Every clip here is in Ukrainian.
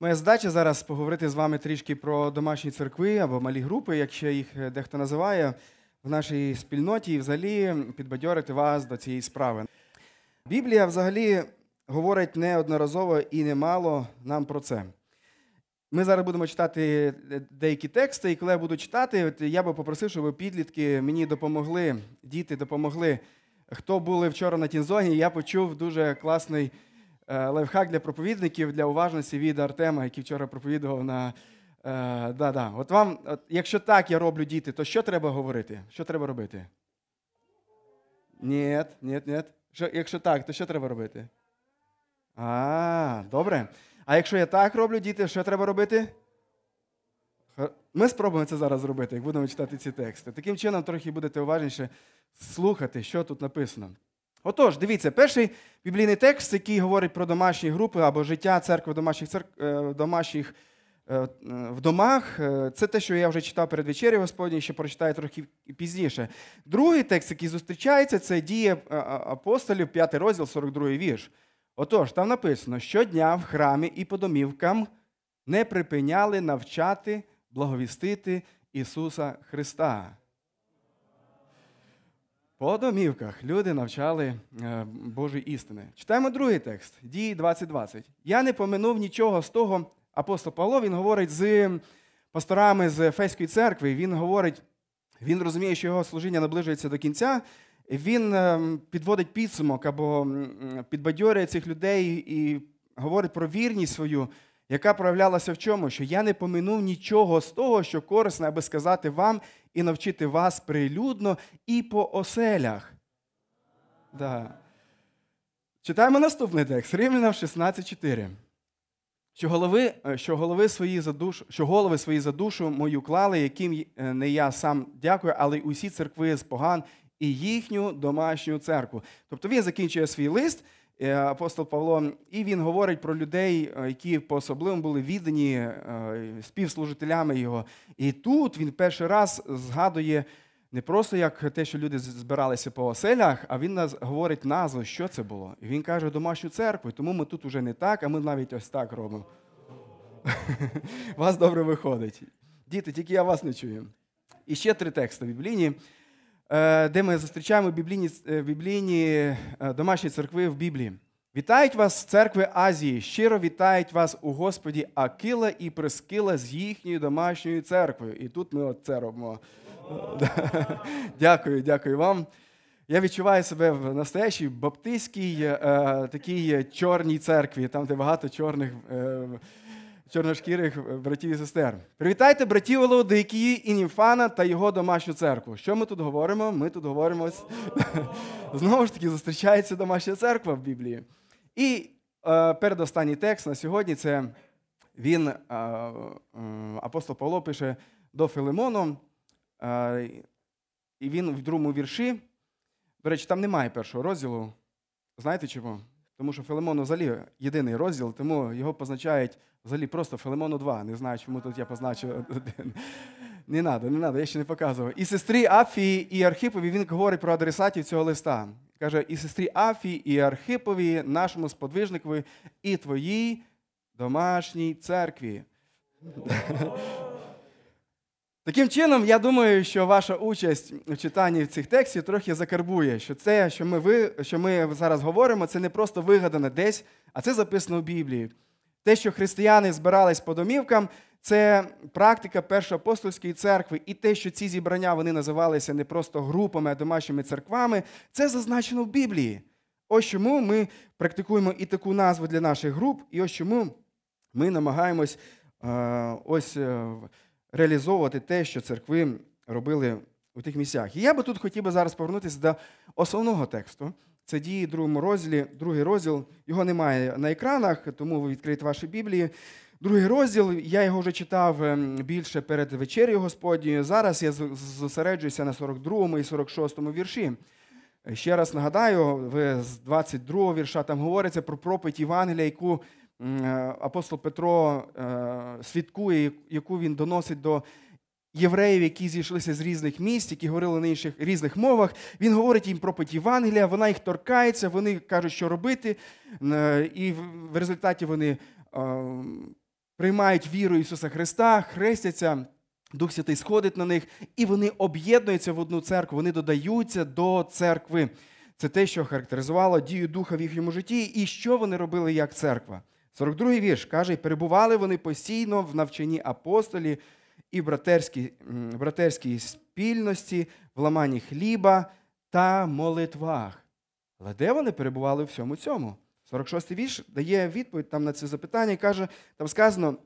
Моя задача зараз поговорити з вами трішки про домашні церкви або малі групи, як ще їх е, дехто називає, в нашій спільноті і взагалі підбадьорити вас до цієї справи. Біблія взагалі говорить неодноразово і немало нам про це. Ми зараз будемо читати е, деякі тексти, і коли я буду читати, я би попросив, щоб підлітки мені допомогли, діти допомогли. Хто були вчора на тінзоні, я почув дуже класний лайфхак для проповідників для уважності від Артема, який вчора проповідував на. Е, да, да. От вам, от, якщо так я роблю діти, то що треба говорити? Що треба робити? Ні, ні, ні. Що, якщо так, то що треба робити? А, добре. А якщо я так роблю, діти, що треба робити? Ми спробуємо це зараз зробити, як будемо читати ці тексти. Таким чином, трохи будете уважніше слухати, що тут написано. Отож, дивіться, перший біблійний текст, який говорить про домашні групи або життя церкви в домашніх, церк... е, домашніх е, е, в домах, це те, що я вже читав перед вечерею Господній, ще прочитаю трохи пізніше. Другий текст, який зустрічається, це дія апостолів, 5 розділ, 42 вірш. Отож, там написано: щодня в храмі і по домівкам не припиняли навчати, благовістити Ісуса Христа. По домівках люди навчали е, Божої істини. Читаємо другий текст, дії 20.20. Я не поминув нічого з того. Апостол Павло він говорить з пасторами з Ефеської церкви. Він говорить, він розуміє, що його служіння наближується до кінця. Він е, підводить підсумок або підбадьорює цих людей і говорить про вірність свою, яка проявлялася в чому? Що я не поминув нічого з того, що корисне, аби сказати вам і навчити вас прилюдно і по оселях. Да. Читаємо наступний текст. Римлянам 16.4. Що голови, е, що, голови свої за душу, що голови свої за душу мою клали, яким е, не я сам дякую, але й усі церкви з поган і їхню домашню церкву. Тобто він закінчує свій лист, апостол Павло, і він говорить про людей, е, які по особливому були віддані е, співслужителями його. І тут він перший раз згадує не просто як те, що люди збиралися по оселях, а він нас говорить назву, що це було. І він каже домашню церкву. Тому ми тут уже не так, а ми навіть ось так робимо. Вас добре виходить. Діти, тільки я вас не чую. І ще три тексти біблійні, е, де ми зустрічаємо біблійні, е, біблійні е, домашні церкви в Біблії. Вітають вас церкви Азії, щиро вітають вас у Господі Акила і Прискила з їхньою домашньою церквою. І тут ми от це робимо. Дякую, дякую вам. Я відчуваю себе в настоящій баптистській е, такій чорній церкві, там, де багато чорних, е, чорношкірих братів і сестер. Привітайте братів Лаодикії і Німфана та його домашню церкву. Що ми тут говоримо? Ми тут говоримо. Знову ж таки, зустрічається домашня церква в Біблії. І е, передостанній текст на сьогодні це він, е, е, апостол Павло пише до Филимону, е, і він в другому вірші. До речі, там немає першого розділу. Знаєте чому? Тому що Филимону взагалі єдиний розділ, тому його позначають взагалі просто Филимону 2. Не знаю, чому тут я позначив один. Не треба, не треба, я ще не показував. І сестрі Афії і Архипові він говорить про адресатів цього листа. Каже, і сестрі Афії і Архипові, нашому сподвижникові, і твоїй домашній церкві. Таким чином, я думаю, що ваша участь в читанні цих текстів трохи закарбує, що це, що ми, ви, що ми зараз говоримо, це не просто вигадане десь, а це записано в Біблії. Те, що християни збирались по домівкам, це практика першоапостольської церкви. І те, що ці зібрання вони називалися не просто групами, а домашніми церквами, це зазначено в Біблії. Ось чому ми практикуємо і таку назву для наших груп, і ось чому ми намагаємось е, ось е, реалізовувати те, що церкви робили у тих місцях. І я би тут хотів би зараз повернутися до основного тексту. Це дії в другому розділі, другий розділ. Його немає на екранах, тому ви відкриєте ваші Біблії. Другий розділ, я його вже читав ем, більше перед вечерею Господньою. Зараз я зосереджуюся на 42 і 46 вірші. Ще раз нагадаю, з 22 вірша там говориться про проповідь Євангелія, яку апостол Петро е, свідкує, яку він доносить до євреїв, які зійшлися з різних місць, які говорили на інших різних мовах. Він говорить їм проповідь Євангелія, вона їх торкається, вони кажуть, що робити, е, і в результаті вони е, приймають віру Ісуса Христа, хрестяться, Дух Святий сходить на них, і вони об'єднуються в одну церкву, вони додаються до церкви. Це те, що характеризувало дію Духа в їхньому житті, і що вони робили як церква. 42-й вірш каже: перебували вони постійно в навчанні апостолі і братерській, братерській спільності, в ламанні хліба та молитвах. Але де вони перебували в всьому цьому? 46-й вірш дає відповідь там на це запитання і каже: там сказано: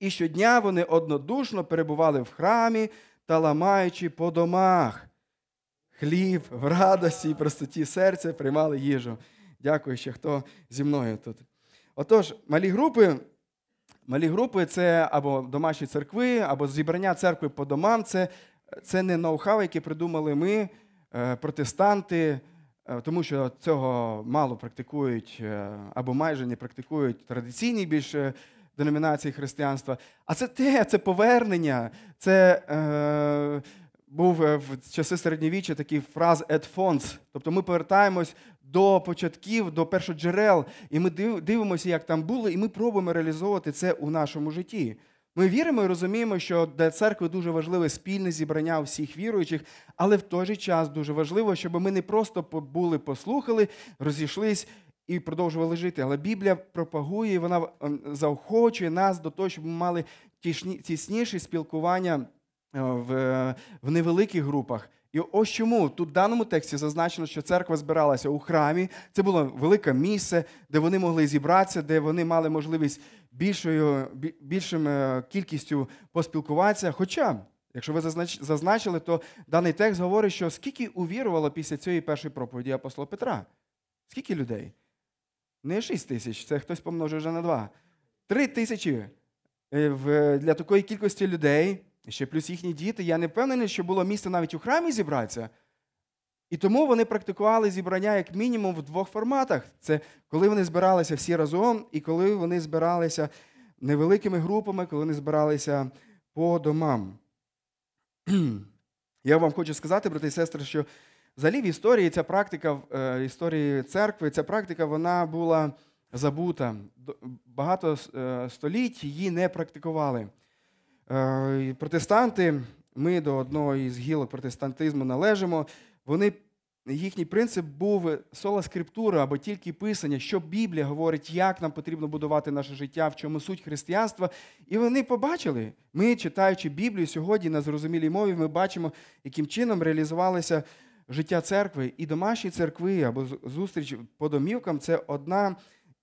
і щодня вони однодушно перебували в храмі та ламаючи по домах. Хліб в радості і простоті серця приймали їжу. Дякую, ще хто зі мною тут. Отож, малі групи. Малі групи це або домашні церкви, або зібрання церкви по домам. Це це не ноу-хау, яке придумали ми, е, протестанти, е, тому що цього мало практикують е, або майже не практикують традиційні більше деномінації християнства. А це те, це повернення, це е, був в часи середньовіччя такий фраз «et fons», Тобто ми повертаємось до початків, до першоджерел, і ми дивимося, як там було, і ми пробуємо реалізовувати це у нашому житті. Ми віримо і розуміємо, що для церкви дуже важливе спільне зібрання всіх віруючих, але в той же час дуже важливо, щоб ми не просто були, послухали, розійшлись і продовжували жити. Але Біблія пропагує, вона ем, заохочує нас до того, щоб ми мали тісніше спілкування е, в, в невеликих групах. І ось чому тут в даному тексті зазначено, що церква збиралася у храмі. Це було велике місце, де вони могли зібратися, де вони мали можливість більшою більшим е, кількістю поспілкуватися. Хоча, якщо ви зазначили, то даний текст говорить, що скільки увірувало після цієї першої проповіді апостола Петра? Скільки людей? Не 6 тисяч, це хтось помножив вже на 2. 3 тисячі е, для такої кількості людей, ще плюс їхні діти. Я не впевнений, що було місце навіть у храмі зібратися. І тому вони практикували зібрання як мінімум в двох форматах: це коли вони збиралися всі разом, і коли вони збиралися невеликими групами, коли вони збиралися по домам. Я вам хочу сказати, брати і сестри, що взагалі в історії ця практика, в е, історії церкви, ця практика вона була забута. Багато е, століть її не практикували. Е, протестанти, ми до одного із гілок протестантизму належимо вони, їхній принцип був сола скриптура або тільки писання, що Біблія говорить, як нам потрібно будувати наше життя, в чому суть християнства. І вони побачили. Ми, читаючи Біблію сьогодні на зрозумілій мові, ми бачимо, яким чином реалізувалося життя церкви і домашні церкви або зустріч по домівкам це одна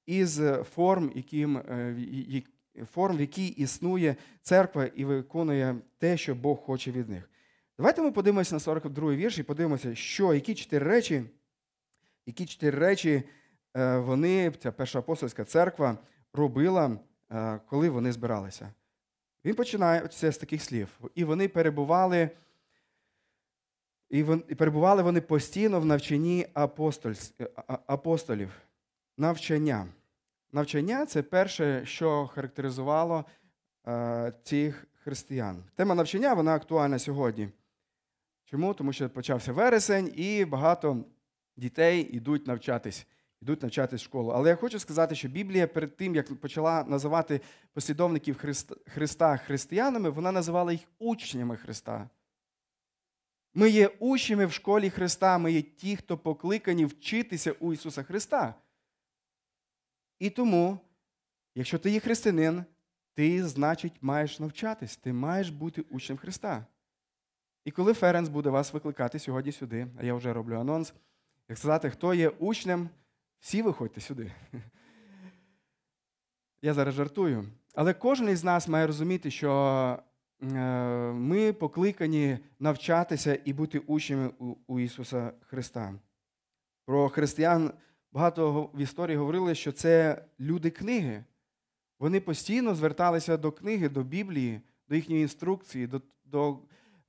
із форм, яким, е, форм, в якій існує церква і виконує те, що Бог хоче від них. Давайте ми подивимося на 42 й вірш і подивимося, що, які чотири речі, які чотири речі е, вони, ця перша апостольська церква, робила, е, коли вони збиралися. Він починає це з таких слів. І вони перебували, і перебували вони постійно в навчанні апостолів. Навчання. Навчання це перше, що характеризувало е, цих християн. Тема навчання вона актуальна сьогодні. Чому? Тому що почався вересень, і багато дітей йдуть навчатись, йдуть навчатись в школу. Але я хочу сказати, що Біблія перед тим, як почала називати послідовників Христа християнами, вона називала їх учнями Христа. Ми є учнями в школі Христа, ми є ті, хто покликані вчитися у Ісуса Христа. І тому, якщо ти є християнин, ти, значить, маєш навчатись, ти маєш бути учнем Христа. І коли Ференс буде вас викликати сьогодні сюди, а я вже роблю анонс, як сказати, хто є учнем, всі виходьте сюди. Я зараз жартую. Але кожен із нас має розуміти, що е, ми покликані навчатися і бути учнями у Ісуса Христа. Про християн багато в історії говорили, що це люди книги. Вони постійно зверталися до книги, до Біблії, до їхньої інструкції, до, до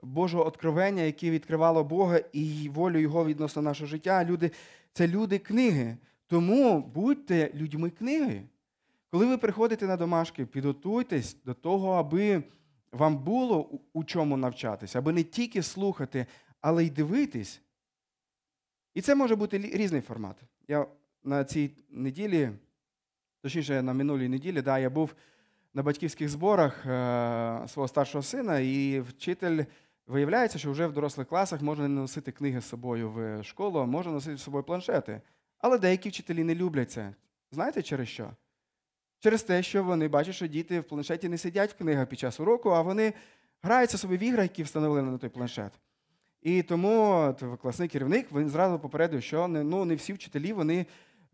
Божого откровення, яке відкривало Бога і волю Його відносно нашого життя. Люди, Це люди книги. Тому будьте людьми книги. Коли ви приходите на домашки, підготуйтесь до того, аби вам було у чому навчатися, аби не тільки слухати, але й дивитись. І це може бути різний формат. Я на цій неділі, точніше, на минулій неділі, да, я був на батьківських зборах е, свого старшого сина, і вчитель виявляється, що вже в дорослих класах можна не носити книги з собою в школу, можна носити з собою планшети. Але деякі вчителі не люблять це. Знаєте через що? Через те, що вони бачать, що діти в планшеті не сидять в книгах під час уроку, а вони граються собі в ігри, які встановили на той планшет. І тому класний керівник він зразу попередив, що не, ну, не всі вчителі вони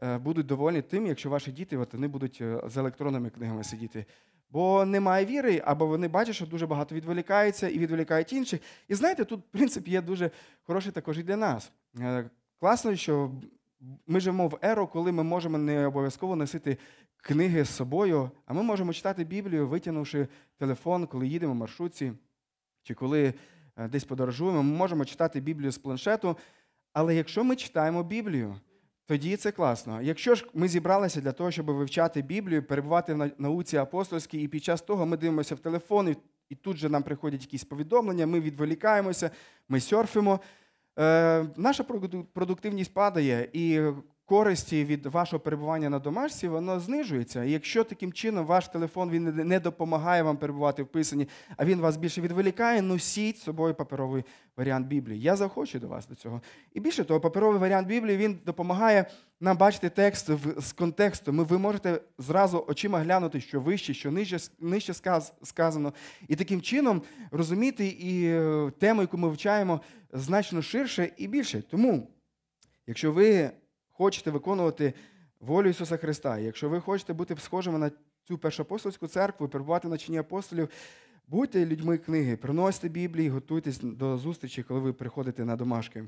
е, будуть довольні тим, якщо ваші діти от, вони будуть е, з електронними книгами сидіти. Бо немає віри, або вони бачать, що дуже багато відволікається і відволікають інших. І знаєте, тут принцип є дуже хороший також і для нас. Е, класно, що ми живемо в еру, коли ми можемо не обов'язково носити книги з собою, а ми можемо читати Біблію, витягнувши телефон, коли їдемо в маршрутці, чи коли десь подорожуємо, ми можемо читати Біблію з планшету. Але якщо ми читаємо Біблію, тоді це класно. Якщо ж ми зібралися для того, щоб вивчати Біблію, перебувати в науці апостольській, і під час того ми дивимося в телефон, і тут же нам приходять якісь повідомлення, ми відволікаємося, ми серфимо. Е, наша продуктивність падає, і користі від вашого перебування на домашці, воно знижується. І якщо таким чином ваш телефон він не допомагає вам перебувати в писанні, а він вас більше відволікає, носіть з собою паперовий варіант Біблії. Я захочу до вас до цього. І більше того, паперовий варіант Біблії він допомагає нам бачити текст з контексту. Ми, ви можете зразу очима глянути, що вище, що нижче нижче сказано. І таким чином розуміти і е, тему, яку ми вивчаємо, значно ширше і більше. Тому, якщо ви хочете виконувати волю Ісуса Христа, якщо ви хочете бути схожими на цю першоапостольську церкву, перебувати на чині апостолів, будьте людьми книги, приносите Біблії, готуйтесь до зустрічі, коли ви приходите на домашки.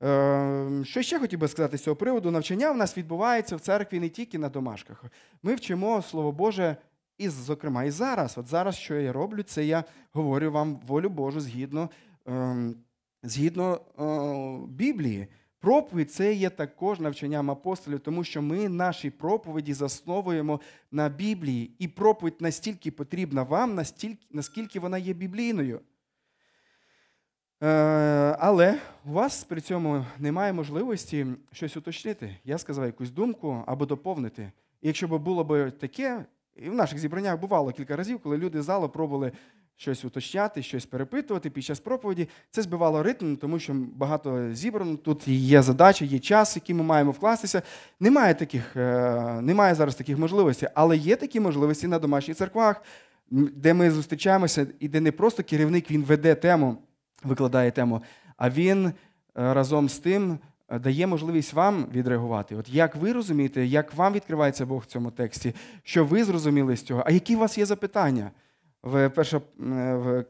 Ем, що ще хотів би сказати з цього приводу? Навчання в нас відбувається в церкві не тільки на домашках. Ми вчимо Слово Боже, і, зокрема, і зараз. От зараз, що я роблю, це я говорю вам волю Божу згідно ем, згідно Біблії. Проповідь це є також навчанням апостолів, тому що ми наші проповіді засновуємо на Біблії. І проповідь настільки потрібна вам, настільки, наскільки вона є біблійною. Е, але у вас при цьому немає можливості щось уточнити. Я сказав якусь думку або доповнити. І якщо б було б таке, і в наших зібраннях бувало кілька разів, коли люди з залу пробували щось уточняти, щось перепитувати під час проповіді. Це збивало ритм, тому що багато зібрано. Тут є задача, є час, який ми маємо вкластися. Немає таких, е, немає зараз таких можливостей, але є такі можливості на домашніх церквах, де ми зустрічаємося, і де не просто керівник він веде тему, викладає тему, а він е, разом з тим. Е, дає можливість вам відреагувати. От як ви розумієте, як вам відкривається Бог в цьому тексті, що ви зрозуміли з цього, а які у вас є запитання? В першо, в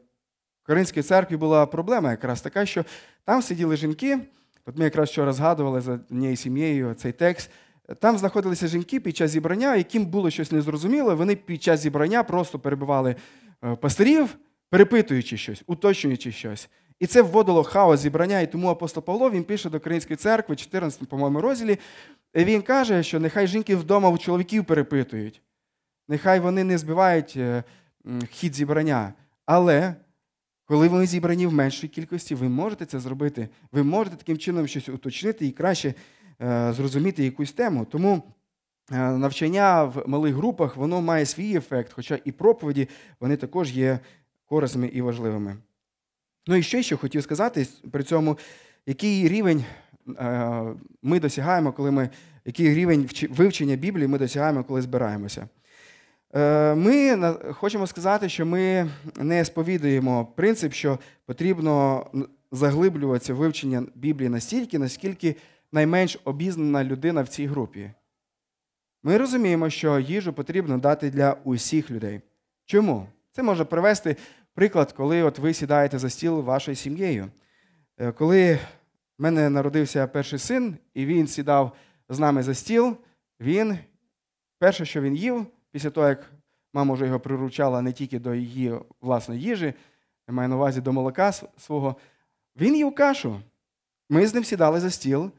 Коринській церкві була проблема якраз така, що там сиділи жінки. От ми якраз вчора згадували за однією сім'єю цей текст. Там знаходилися жінки під час зібрання, яким було щось незрозуміло. Вони під час зібрання просто перебивали е, пастирів, перепитуючи щось, уточнюючи щось. І це вводило хаос зібрання. І тому апостол Павло він пише до Коринської церкви, 14, по-моєму, розділі. Він каже, що нехай жінки вдома у чоловіків перепитують, нехай вони не збивають е, хід зібрання. Але коли ви зібрані в меншій кількості, ви можете це зробити. Ви можете таким чином щось уточнити і краще е, зрозуміти якусь тему. Тому е, навчання в малих групах воно має свій ефект, хоча і проповіді вони також є корисними і важливими. Ну і ще що хотів сказати при цьому, який рівень е, ми досягаємо, коли ми, який рівень вивчення Біблії ми досягаємо, коли збираємося. Е, ми хочемо сказати, що ми не сповідуємо принцип, що потрібно заглиблюватися в вивчення Біблії настільки, наскільки найменш обізнана людина в цій групі. Ми розуміємо, що їжу потрібно дати для усіх людей. Чому? Це може привести приклад, коли от ви сідаєте за стіл вашою сім'єю. Е, коли в мене народився перший син, і він сідав з нами за стіл, він перше, що він їв, після того, як мама вже його приручала не тільки до її власної їжі, я маю на увазі до молока свого, він їв кашу. Ми з ним сідали за стіл.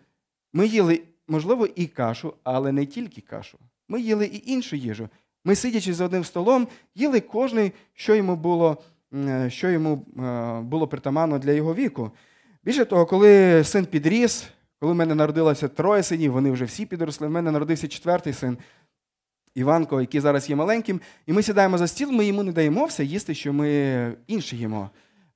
Ми їли, можливо, і кашу, але не тільки кашу. Ми їли і іншу їжу. Ми, сидячи за одним столом, їли кожний, що йому було що йому е, було притаманно для його віку. Більше того, коли син підріс, коли в мене народилося троє синів, вони вже всі підросли, в мене народився четвертий син. Іванко, який зараз є маленьким, і ми сідаємо за стіл, ми йому не даємо все їсти, що ми інші їмо.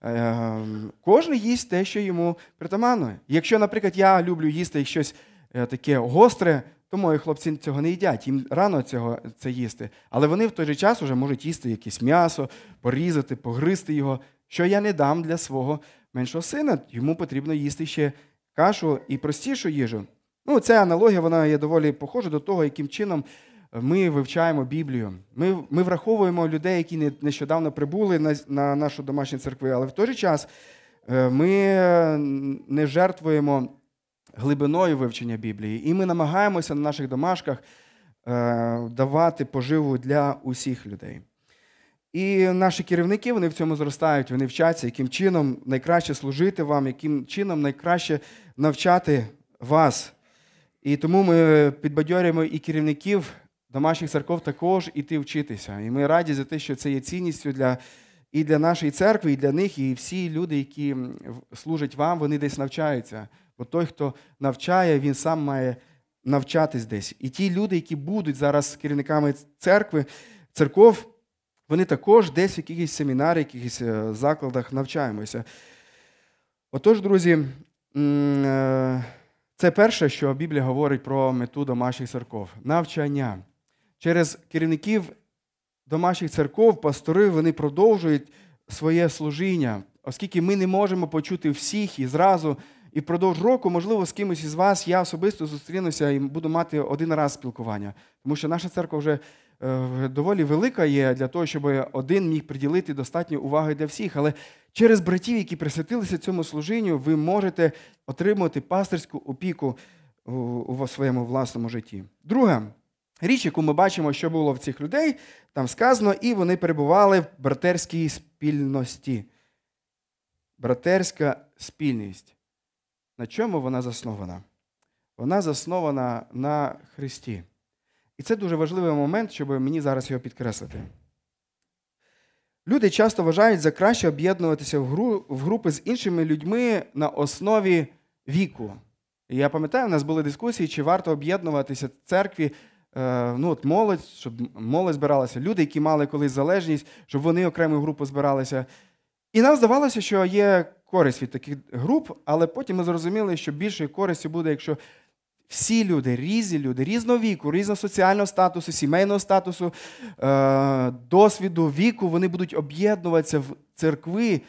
Е, Кожен їсть те, що йому притаманно. Якщо, наприклад, я люблю їсти щось е, таке гостре, то мої хлопці цього не їдять. Їм рано цього це їсти. Але вони в той же час вже можуть їсти якесь м'ясо, порізати, погризти його, що я не дам для свого меншого сина. Йому потрібно їсти ще кашу і простішу їжу. Ну, ця аналогія вона є доволі похожа до того, яким чином ми вивчаємо Біблію. Ми ми враховуємо людей, які нещодавно прибули на, на нашу домашню церкву, але в той же час е, ми не жертвуємо глибиною вивчення Біблії, і ми намагаємося на наших домашках е, давати поживу для усіх людей. І наші керівники вони в цьому зростають, вони вчаться, яким чином найкраще служити вам, яким чином найкраще навчати вас. І тому ми підбадьорюємо і керівників домашніх церков також іти вчитися. І ми раді за те, що це є цінністю для і для нашої церкви, і для них, і всі люди, які служать вам, вони десь навчаються. Бо той, хто навчає, він сам має навчатись десь. І ті люди, які будуть зараз керівниками церкви, церков, вони також десь в якихось семінарах, якихось е, закладах навчаємося. Отож, друзі, е, це перше, що Біблія говорить про мету домашніх церков навчання. Через керівників домашніх церков, пастори, вони продовжують своє служіння, оскільки ми не можемо почути всіх і зразу. І впродовж року, можливо, з кимось із вас я особисто зустрінуся і буду мати один раз спілкування. Тому що наша церква вже е, доволі велика є для того, щоб один міг приділити достатньо уваги для всіх. Але через братів, які присвятилися цьому служінню, ви можете отримати пастирську опіку у своєму власному житті. Друге, річ, яку ми бачимо, що було в цих людей, там сказано, і вони перебували в братерській спільності. Братерська спільність. На чому вона заснована? Вона заснована на Христі. І це дуже важливий момент, щоб мені зараз його підкреслити. Люди часто вважають за краще об'єднуватися в, гру, в групи з іншими людьми на основі віку. І я пам'ятаю, у нас були дискусії, чи варто об'єднуватися в церкві, ну, от молодь, щоб молодь збиралася, люди, які мали колись залежність, щоб вони окрему групу збиралися. І нам здавалося, що є користь від таких груп, але потім ми зрозуміли, що більшою користю буде, якщо всі люди, різні люди, різного віку, різного соціального статусу, сімейного статусу, е, досвіду, віку, вони будуть об'єднуватися в церкви,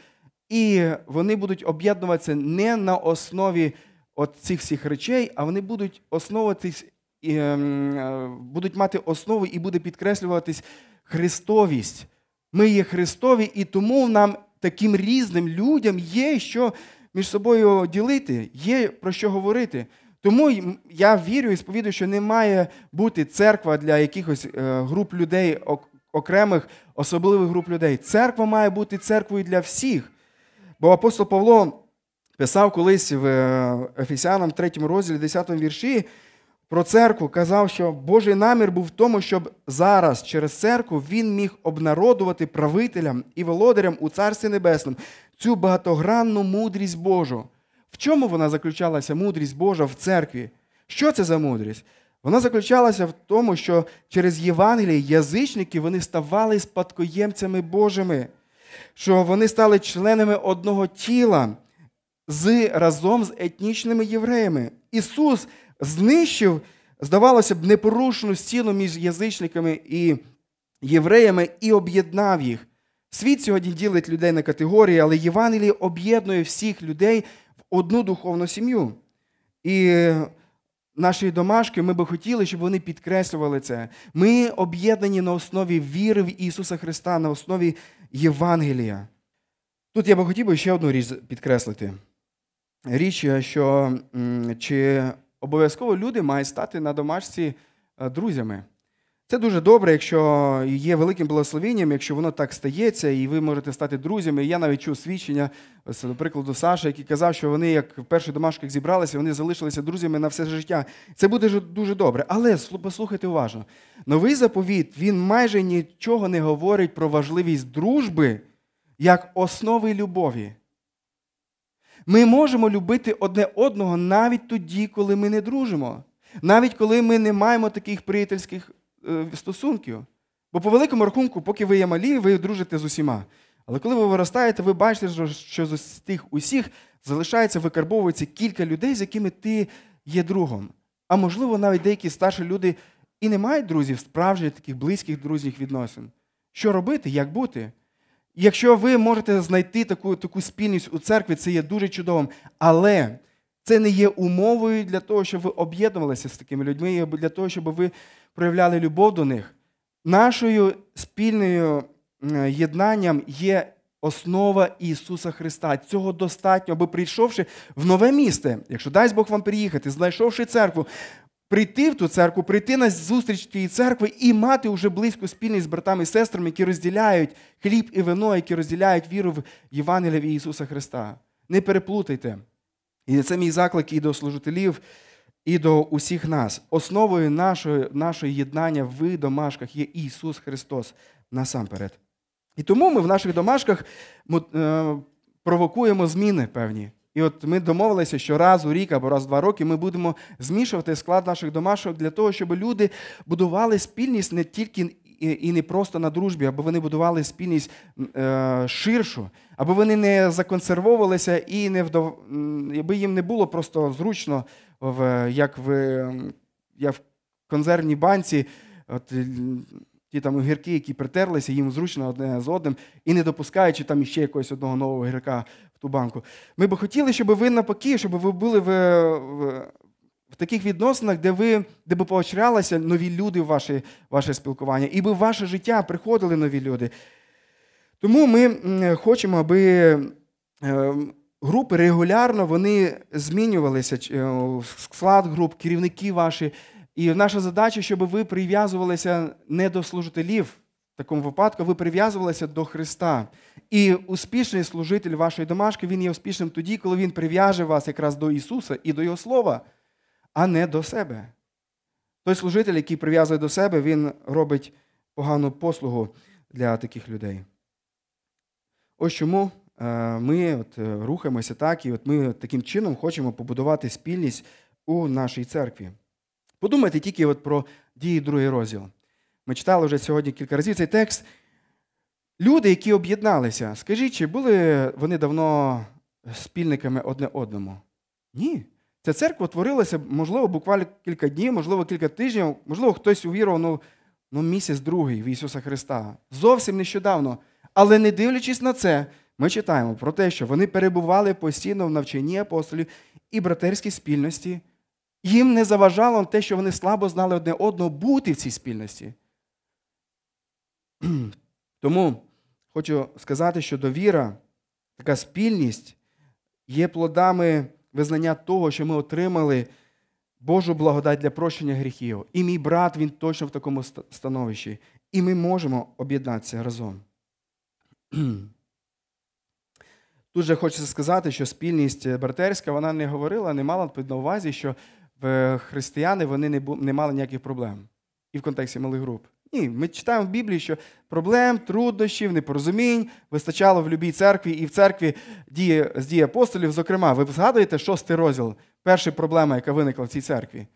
і вони будуть об'єднуватися не на основі от цих всіх речей, а вони будуть основуватись, ем, е, будуть мати основу і буде підкреслюватись Христовість. Ми є Христові, і тому нам таким різним людям є що між собою ділити, є про що говорити. Тому я вірю і сповідую, що не має бути церква для якихось е, груп людей, окремих особливих груп людей. Церква має бути церквою для всіх. Бо апостол Павло писав колись в е, Ефесянам 3 розділі, 10 вірші, про церкву казав, що Божий намір був в тому, щоб зараз через церкву він міг обнародувати правителям і володарям у Царстві Небесному цю багатогранну мудрість Божу. В чому вона заключалася мудрість Божа в церкві? Що це за мудрість? Вона заключалася в тому, що через Євангеліє язичники вони ставали спадкоємцями Божими, що вони стали членами одного тіла з, разом з етнічними євреями. Ісус знищив, здавалося б, непорушну стіну між язичниками і євреями і об'єднав їх. Світ сьогодні ділить людей на категорії, але Євангеліє об'єднує всіх людей в одну духовну сім'ю. І наші домашки ми би хотіли, щоб вони підкреслювали це. Ми об'єднані на основі віри в Ісуса Христа, на основі Євангелія. Тут я би хотів би ще одну річ підкреслити. Річ, що чи обов'язково люди мають стати на домашці е, друзями. Це дуже добре, якщо є великим благословенням, якщо воно так стається, і ви можете стати друзями. Я навіть чув свідчення, до прикладу, Саша, який казав, що вони, як в перших домашках зібралися, вони залишилися друзями на все життя. Це буде дуже добре. Але послухайте уважно: новий заповіт він майже нічого не говорить про важливість дружби як основи любові. Ми можемо любити одне одного навіть тоді, коли ми не дружимо, навіть коли ми не маємо таких приятельських е, стосунків. Бо по великому рахунку, поки ви є малі, ви дружите з усіма. Але коли ви виростаєте, ви бачите, що з тих усіх залишається, викарбовується кілька людей, з якими ти є другом. А можливо, навіть деякі старші люди і не мають друзів, справжніх таких близьких друзів відносин. Що робити, як бути? Якщо ви можете знайти таку таку спільність у церкві, це є дуже чудовим. Але це не є умовою для того, щоб ви об'єднувалися з такими людьми, для того, щоб ви проявляли любов до них. Нашою спільною єднанням є основа Ісуса Христа. Цього достатньо, аби прийшовши в нове місце, якщо дасть Бог вам приїхати, знайшовши церкву, прийти в ту церкву, прийти на зустріч тієї церкви і мати вже близьку спільність з братами і сестрами, які розділяють хліб і вино, які розділяють віру в Євангелія в Ісуса Христа. Не переплутайте. І це мій заклик і до служителів, і до усіх нас. Основою нашої, нашої єднання в домашках є Ісус Христос насамперед. І тому ми в наших домашках е, провокуємо зміни певні. І от ми домовилися, що раз у рік або раз в два роки ми будемо змішувати склад наших домашок для того, щоб люди будували спільність не тільки і не просто на дружбі, аби вони будували спільність е, ширшу, аби вони не законсервовувалися і не вдов... аби їм не було просто зручно, в, як в як в консервній банці. От, ті там огірки, які притерлися, їм зручно одне з одним, і не допускаючи там іще якогось одного нового огірка в ту банку. Ми би хотіли, щоб ви навпаки, щоб ви були в, в, в таких відносинах, де ви де би поощрялися нові люди в ваше, ваше спілкування, і би в ваше життя приходили нові люди. Тому ми хочемо, аби е, групи регулярно вони змінювалися, е, склад груп, керівники ваші. І наша задача, щоб ви прив'язувалися не до служителів, такому випадку ви прив'язувалися до Христа. І успішний служитель вашої домашки, він є успішним тоді, коли він прив'яже вас якраз до Ісуса і до Його Слова, а не до себе. Той служитель, який прив'язує до себе, він робить погану послугу для таких людей. Ось чому е, ми от е, рухаємося так, і от ми таким чином хочемо побудувати спільність у нашій церкві. Подумайте тільки от про дії другий розділ. Ми читали вже сьогодні кілька разів цей текст. Люди, які об'єдналися, скажіть, чи були вони давно спільниками одне одному? Ні. Ця церква творилася, можливо, буквально кілька днів, можливо, кілька тижнів, можливо, хтось увірував ну, ну, місяць другий в Ісуса Христа. Зовсім нещодавно. Але не дивлячись на це, ми читаємо про те, що вони перебували постійно в навчанні апостолів і братерській спільності. Їм не заважало те, що вони слабо знали одне одного бути в цій спільності. Тому хочу сказати, що довіра, така спільність є плодами визнання того, що ми отримали Божу благодать для прощення гріхів. І мій брат, він точно в такому становищі. І ми можемо об'єднатися разом. Тут же хочеться сказати, що спільність братерська вона не говорила, не мала на увазі, що християни вони не не мали ніяких проблем і в контексті малих груп. Ні, ми читаємо в Біблії, що проблем, труднощів, непорозумінь вистачало в любій церкві, і в церкві дії, з дії апостолів, зокрема, ви згадуєте шостий розділ, перша проблема, яка виникла в цій церкві.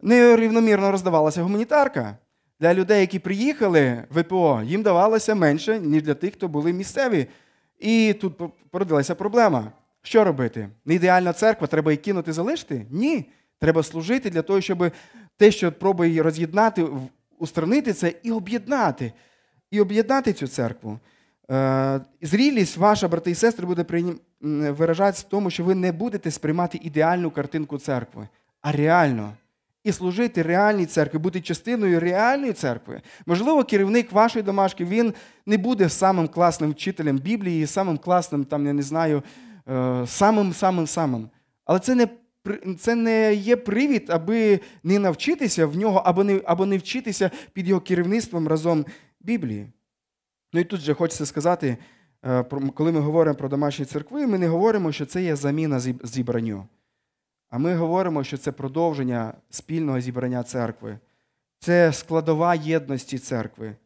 Нерівномірно роздавалася гуманітарка. Для людей, які приїхали в ВПО, їм давалося менше, ніж для тих, хто були місцеві. І тут породилася проблема. Що робити? Не ідеальна церква, треба її кинути залишити? Ні. Треба служити для того, щоб те, що пробує роз'єднати, устранити це і об'єднати. І об'єднати цю церкву. Е, зрілість ваша, брати і сестри, буде виражатися в тому, що ви не будете сприймати ідеальну картинку церкви, а реально. І служити реальній церкві, бути частиною реальної церкви. Можливо, керівник вашої домашки він не буде самим класним вчителем Біблії, самим класним, там, я не знаю, самим-самим-самим. Е, Але це не це не є привід, аби не навчитися в нього, або не або не вчитися під його керівництвом разом Біблії. Ну і тут же хочеться сказати, е, коли ми говоримо про домашні церкви, ми не говоримо, що це є заміна зібранню. А ми говоримо, що це продовження спільного зібрання церкви. Це складова єдності церкви.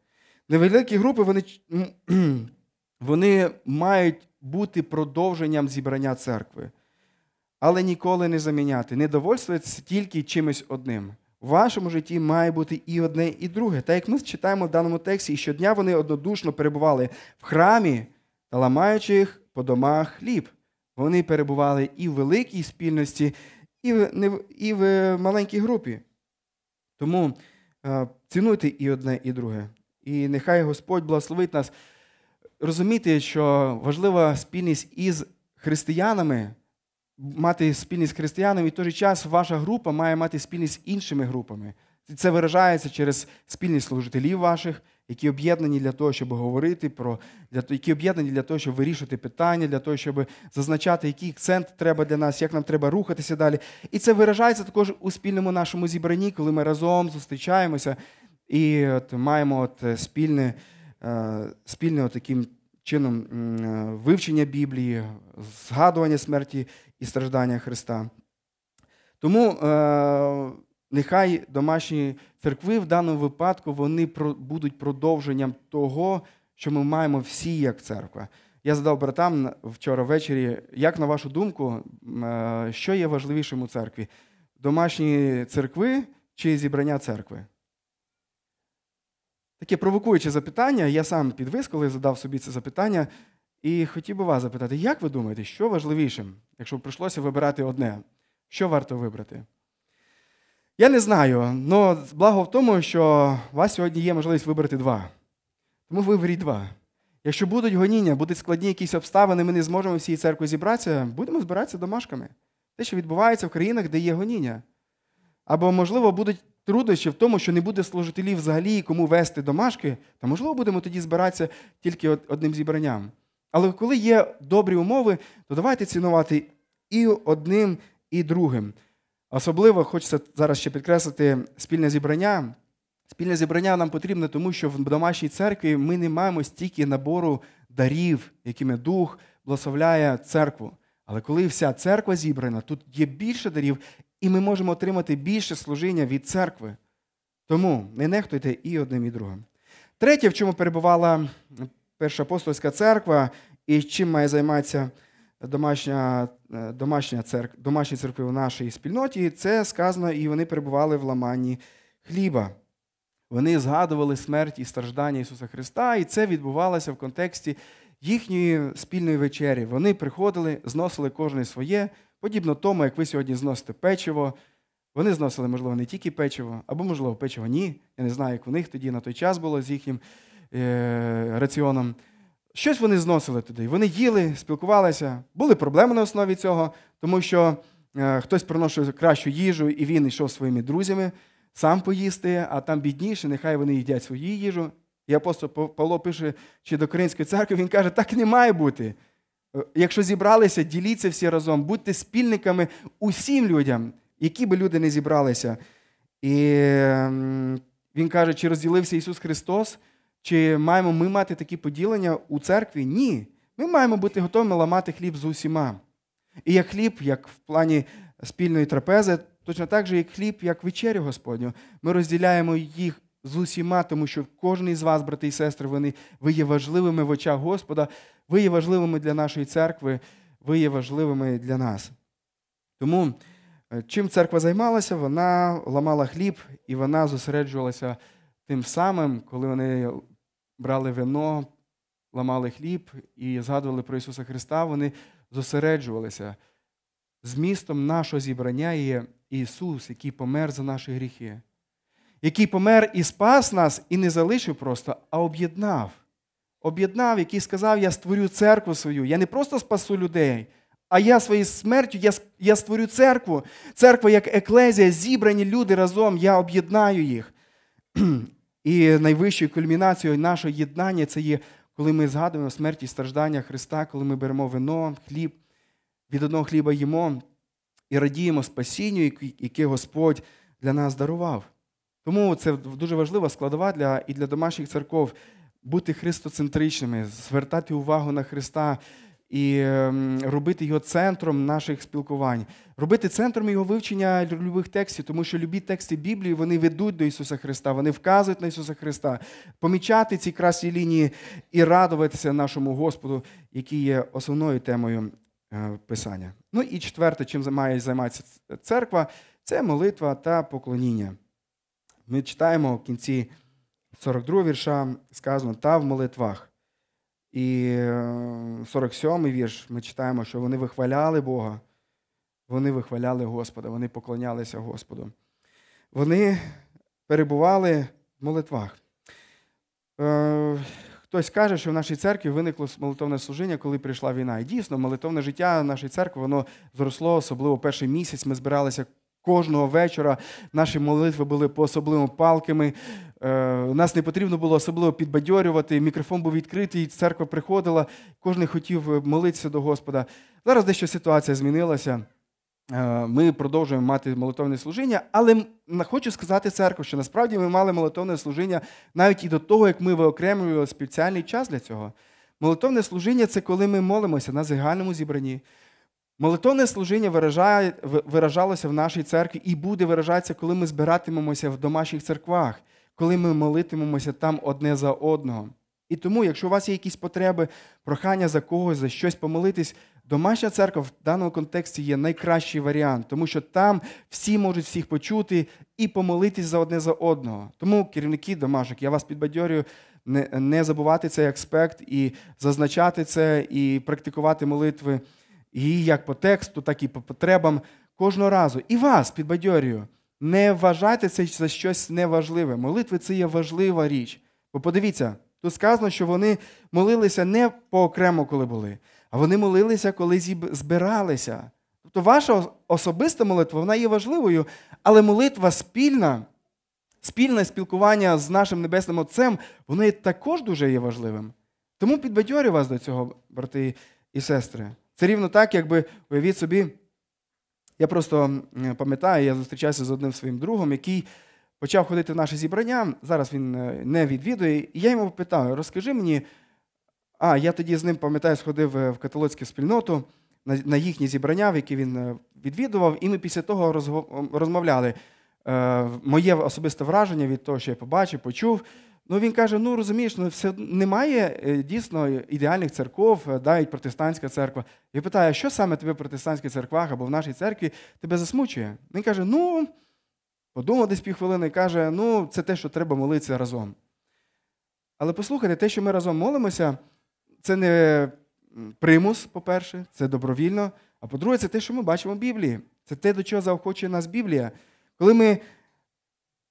Невеликі групи вони, вони мають бути продовженням зібрання церкви але ніколи не заміняти, не довольствуватися тільки чимось одним. в вашому житті має бути і одне, і друге. Так як ми читаємо в даному тексті, і щодня вони однодушно перебували в храмі та ламаючи їх по домах хліб. Вони перебували і в великій спільності, і в, і в маленькій групі. Тому е, цінуйте і одне, і друге. І нехай Господь благословить нас розуміти, що важлива спільність із християнами, мати спільність з християнами, і в той же час ваша група має мати спільність з іншими групами. Це виражається через спільність служителів ваших, які об'єднані для того, щоб говорити про для які об'єднані для того, щоб вирішувати питання, для того, щоб зазначати, який акцент треба для нас, як нам треба рухатися далі. І це виражається також у спільному нашому зібранні, коли ми разом зустрічаємося і от маємо от спільне, е, спільне от таким чином е, вивчення Біблії, згадування смерті і страждання Христа. Тому е, нехай домашні церкви в даному випадку вони будуть продовженням того, що ми маємо всі як церква. Я задав братам вчора ввечері, як на вашу думку, що є важливішим у церкві? Домашні церкви чи зібрання церкви? Таке провокуюче запитання. Я сам підвис, коли задав собі це запитання, і хотів би вас запитати, як ви думаєте, що важливішим, якщо б прийшлося вибирати одне? Що варто вибрати? Я не знаю, але благо в тому, що у вас сьогодні є можливість вибрати два. Тому виберіть два. Якщо будуть гоніння, будуть складні якісь обставини, ми не зможемо всій церкві зібратися, будемо збиратися домашками. Те, що відбувається в країнах, де є гоніння. Або, можливо, будуть труднощі в тому, що не буде служителів взагалі, кому вести домашки, то, можливо, будемо тоді збиратися тільки одним зібранням. Але коли є добрі умови, то давайте цінувати і одним, і другим. Особливо хочеться зараз ще підкреслити спільне зібрання. Спільне зібрання нам потрібне, тому що в домашній церкві ми не маємо стільки набору дарів, якими Дух благословляє церкву. Але коли вся церква зібрана, тут є більше дарів, і ми можемо отримати більше служіння від церкви. Тому не нехтуйте і одним, і другим. Третє, в чому перебувала перша апостольська церква, і чим має займатися домашня е, домашня церк, домашні церкви в нашій спільноті, це сказано, і вони перебували в ламанні хліба. Вони згадували смерть і страждання Ісуса Христа, і це відбувалося в контексті їхньої спільної вечері. Вони приходили, зносили кожне своє, подібно тому, як ви сьогодні зносите печиво. Вони зносили, можливо, не тільки печиво, або, можливо, печиво ні. Я не знаю, як у них тоді на той час було з їхнім е, раціоном. Щось вони зносили туди. Вони їли, спілкувалися. Були проблеми на основі цього, тому що е, хтось приносив кращу їжу, і він йшов своїми друзями сам поїсти, а там бідніше, нехай вони їдять свою їжу. І апостол Павло пише, чи до Коринської церкви, він каже, так не має бути. Е, якщо зібралися, діліться всі разом, будьте спільниками усім людям, які би люди не зібралися. І ем, він каже, чи розділився Ісус Христос, чи маємо ми мати такі поділення у церкві? Ні. Ми маємо бути готовими ламати хліб з усіма. І як хліб, як в плані спільної трапези, точно так же, як хліб, як вечерю Господню. Ми розділяємо їх з усіма, тому що кожен із вас, брати і сестри, вони, ви є важливими в очах Господа, ви є важливими для нашої церкви, ви є важливими для нас. Тому, е, чим церква займалася, вона ламала хліб і вона зосереджувалася тим самим, коли вони брали вино, ламали хліб і згадували про Ісуса Христа, вони зосереджувалися. Змістом нашого зібрання є Ісус, який помер за наші гріхи, який помер і спас нас, і не залишив просто, а об'єднав. Об'єднав, який сказав: Я створю церкву свою. Я не просто спасу людей, а я своєю смертю я, я створю церкву. Церква як еклезія, зібрані люди разом, я об'єднаю їх. І найвищою кульмінацією нашого єднання це є, коли ми згадуємо смерть і страждання Христа, коли ми беремо вино, хліб, від одного хліба їмо і радіємо спасінню, яке Господь для нас дарував. Тому це дуже важлива складова для, і для домашніх церков бути христоцентричними, звертати увагу на Христа і ем, робити його центром наших спілкувань, робити центром його вивчення любих текстів, тому що любі тексти Біблії вони ведуть до Ісуса Христа, вони вказують на Ісуса Христа, помічати ці красні лінії і радуватися нашому Господу, який є основною темою е, Писання. Ну і четверте, чим має займатися церква, це молитва та поклоніння. Ми читаємо в кінці 42 вірша, сказано та в молитвах. І 47-й вірш ми читаємо, що вони вихваляли Бога, вони вихваляли Господа, вони поклонялися Господу. Вони перебували в молитвах. Е, хтось каже, що в нашій церкві виникло молитовне служіння, коли прийшла війна. І дійсно, молитовне життя нашої церкви воно зросло, особливо перший місяць. Ми збиралися кожного вечора. Наші молитви були по особливо палкими. Е, нас не потрібно було особливо підбадьорювати. Мікрофон був відкритий, церква приходила, кожен хотів молитися до Господа. Зараз дещо ситуація змінилася. Е, ми продовжуємо мати молитовне служіння, але хочу сказати церкву, що насправді ми мали молитовне служіння навіть і до того, як ми виокремлювали спеціальний час для цього. Молитовне служіння це коли ми молимося на загальному зібранні. Молитовне служіння виражає, виражалося в нашій церкві і буде виражатися, коли ми збиратимемося в домашніх церквах, коли ми молитимемося там одне за одного. І тому, якщо у вас є якісь потреби, прохання за когось, за щось помолитись, домашня церква в даному контексті є найкращий варіант, тому що там всі можуть всіх почути і помолитись за одне за одного. Тому, керівники домашок, я вас підбадьорюю не, не забувати цей аспект і зазначати це, і практикувати молитви і як по тексту, так і по потребам кожного разу. І вас підбадьорюю. Не вважайте це за щось неважливе. Молитви це є важлива річ. Бо подивіться, тут сказано, що вони молилися не поокремо, коли були, а вони молилися, коли збиралися. Тобто ваша особиста молитва вона є важливою, але молитва спільна, спільне спілкування з нашим Небесним Отцем, воно також дуже є важливим. Тому підбадьорю вас до цього, брати і сестри. Це рівно так, якби уявіть собі. Я просто пам'ятаю, я зустрічався з одним своїм другом, який почав ходити в наше зібрання. Зараз він е, не відвідує. І я йому питаю: розкажи мені, а я тоді з ним пам'ятаю, сходив е, в католицьку спільноту на їхні зібрання, в які він е, відвідував, і ми після того розмовляли. Моє особисте враження від того, що я побачив, почув. Ну він каже: ну розумієш, ну все немає е, дійсно ідеальних церков, е, навіть протестантська церква. Я питаю, що саме тебе в протестантських церквах або в нашій церкві тебе засмучує? Він каже: ну, подумав десь півхвилини і каже, ну, це те, що треба молитися разом. Але послухайте, те, що ми разом молимося, це не примус, по-перше, це добровільно. А по-друге, це те, що ми бачимо в Біблії. Це те, до чого заохочує нас Біблія. Коли ми.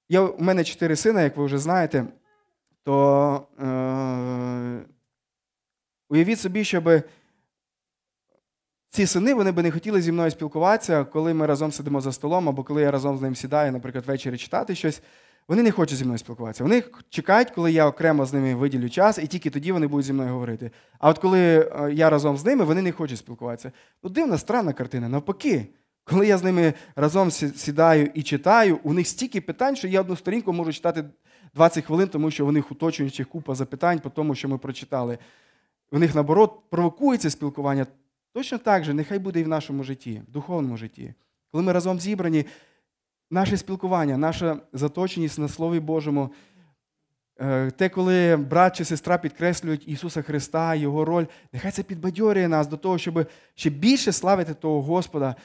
Я, У мене чотири сина, як ви вже знаєте то е, уявіть собі, щоб ці сини вони би не хотіли зі мною спілкуватися, коли ми разом сидимо за столом, або коли я разом з ним сідаю, наприклад, ввечері читати щось. Вони не хочуть зі мною спілкуватися. Вони чекають, коли я окремо з ними виділю час, і тільки тоді вони будуть зі мною говорити. А от коли е, я разом з ними, вони не хочуть спілкуватися. Ну, дивна, странна картина. Навпаки, коли я з ними разом сідаю і читаю, у них стільки питань, що я одну сторінку можу читати 20 хвилин, тому що в них уточнюючих купа запитань по тому, що ми прочитали. У них, наоборот, провокується спілкування. Точно так же, нехай буде і в нашому житті, в духовному житті. Коли ми разом зібрані, наше спілкування, наша заточеність на Слові Божому, е, те, коли брат чи сестра підкреслюють Ісуса Христа, Його роль, нехай це підбадьорює нас до того, щоб ще більше славити того Господа,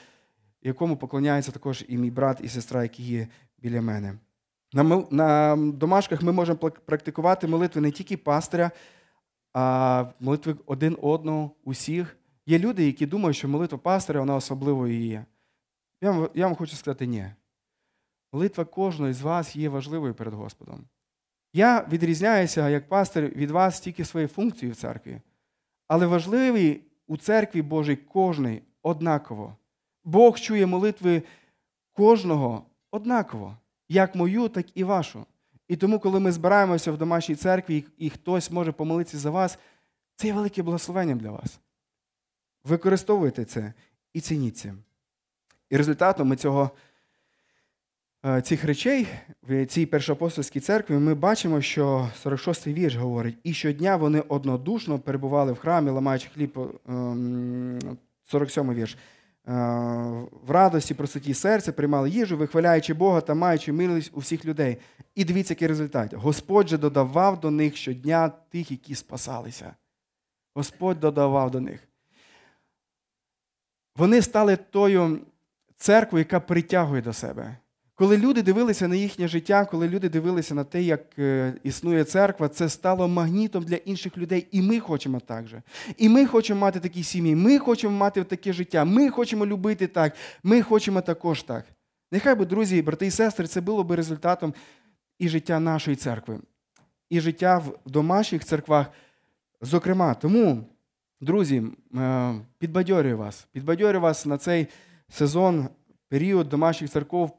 якому поклоняється також і мій брат, і сестра, які є біля мене. На на домашках ми можемо практикувати молитви не тільки пастиря, а молитви один одного, усіх. Є люди, які думають, що молитва пастиря вона особливою є. Я вам, я вам хочу сказати, ні. Молитва кожного з вас є важливою перед Господом. Я відрізняюся як пастир від вас тільки своєю функцією в церкві. Але важливий у церкві Божій кожний однаково. Бог чує молитви кожного однаково як мою, так і вашу. І тому, коли ми збираємося в домашній церкві, і хтось може помолитися за вас, це є велике благословення для вас. Використовуйте це і цініть це. І результатом цього, е, цих речей в цій першоапостольській церкві ми бачимо, що 46-й вірш говорить, і щодня вони однодушно перебували в храмі, ламаючи хліб, 47-й ем, вірш. Е, в радості, простоті серця, приймали їжу, вихваляючи Бога та маючи милість у всіх людей. І дивіться, який результат. Господь же додавав до них щодня тих, які спасалися. Господь додавав до них. Вони стали тою церквою, яка притягує до себе. Коли люди дивилися на їхнє життя, коли люди дивилися на те, як е, існує церква, це стало магнітом для інших людей. І ми хочемо так же. І ми хочемо мати такі сім'ї, ми хочемо мати таке життя, ми хочемо любити так, ми хочемо також так. Нехай би, друзі, брати і сестри, це було би результатом і життя нашої церкви, і життя в домашніх церквах, зокрема. Тому, друзі, е, підбадьорюю вас, підбадьорюю вас на цей сезон, період домашніх церков.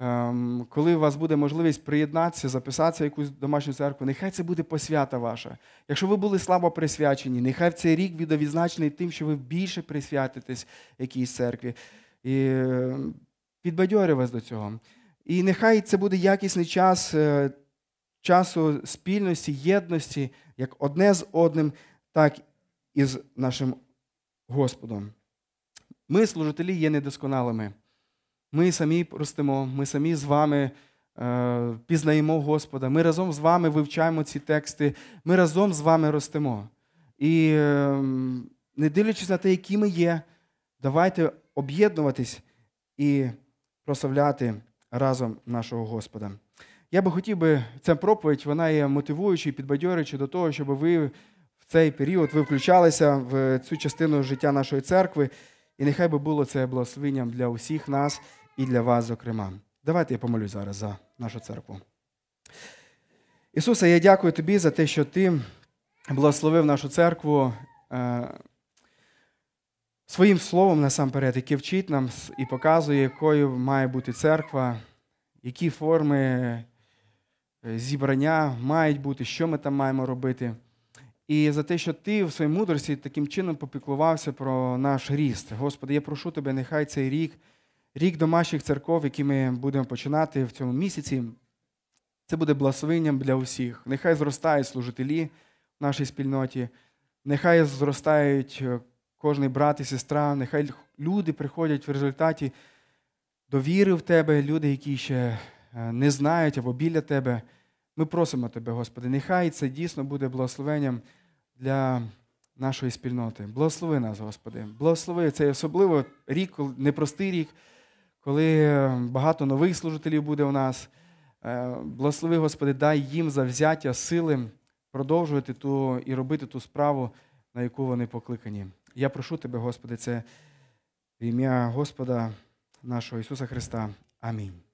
Ем, Коли у вас буде можливість приєднатися, записатися в якусь домашню церкву, нехай це буде посвята ваша. Якщо ви були слабо присвячені, нехай цей рік буде відзначений тим, що ви більше присвятитесь якійсь церкві. І е, підбадьорюю вас до цього. І нехай це буде якісний час е, часу спільності, єдності, як одне з одним, так і з нашим Господом. Ми, служителі, є недосконалими. Ми самі ростемо, ми самі з вами е, пізнаємо Господа. Ми разом з вами вивчаємо ці тексти, ми разом з вами ростемо. І е, не дивлячись на те, які ми є, давайте об'єднуватись і прославляти разом нашого Господа. Я би хотів би, ця проповідь, вона є мотивуючою, підбадьорюючою до того, щоб ви в цей період ви включалися в цю частину життя нашої церкви. І нехай би було це благословенням для усіх нас і для вас, зокрема. Давайте я помолюсь зараз за нашу церкву. Ісусе, я дякую тобі за те, що ти благословив нашу церкву е, своїм словом насамперед, яке вчить нам і показує, якою має бути церква, які форми е, зібрання мають бути, що ми там маємо робити. І за те, що ти в своїй мудрості таким чином попіклувався про наш ріст. Господи, я прошу тебе, нехай цей рік, рік домашніх церков, які ми будемо починати в цьому місяці, це буде благословенням для усіх. Нехай зростають служителі в нашій спільноті, нехай зростають е, кожний брат і сестра, нехай люди приходять в результаті до віри в тебе, люди, які ще е, не знають або біля тебе. Ми просимо тебе, Господи, нехай це дійсно буде благословенням для нашої спільноти. Благослови нас, Господи. Благослови цей особливо рік, непростий рік, коли е, багато нових служителів буде у нас. Е, Благослови, Господи, дай їм завзяття, сили продовжувати ту і робити ту справу, на яку вони покликані. Я прошу Тебе, Господи, це в ім'я Господа нашого Ісуса Христа. Амінь.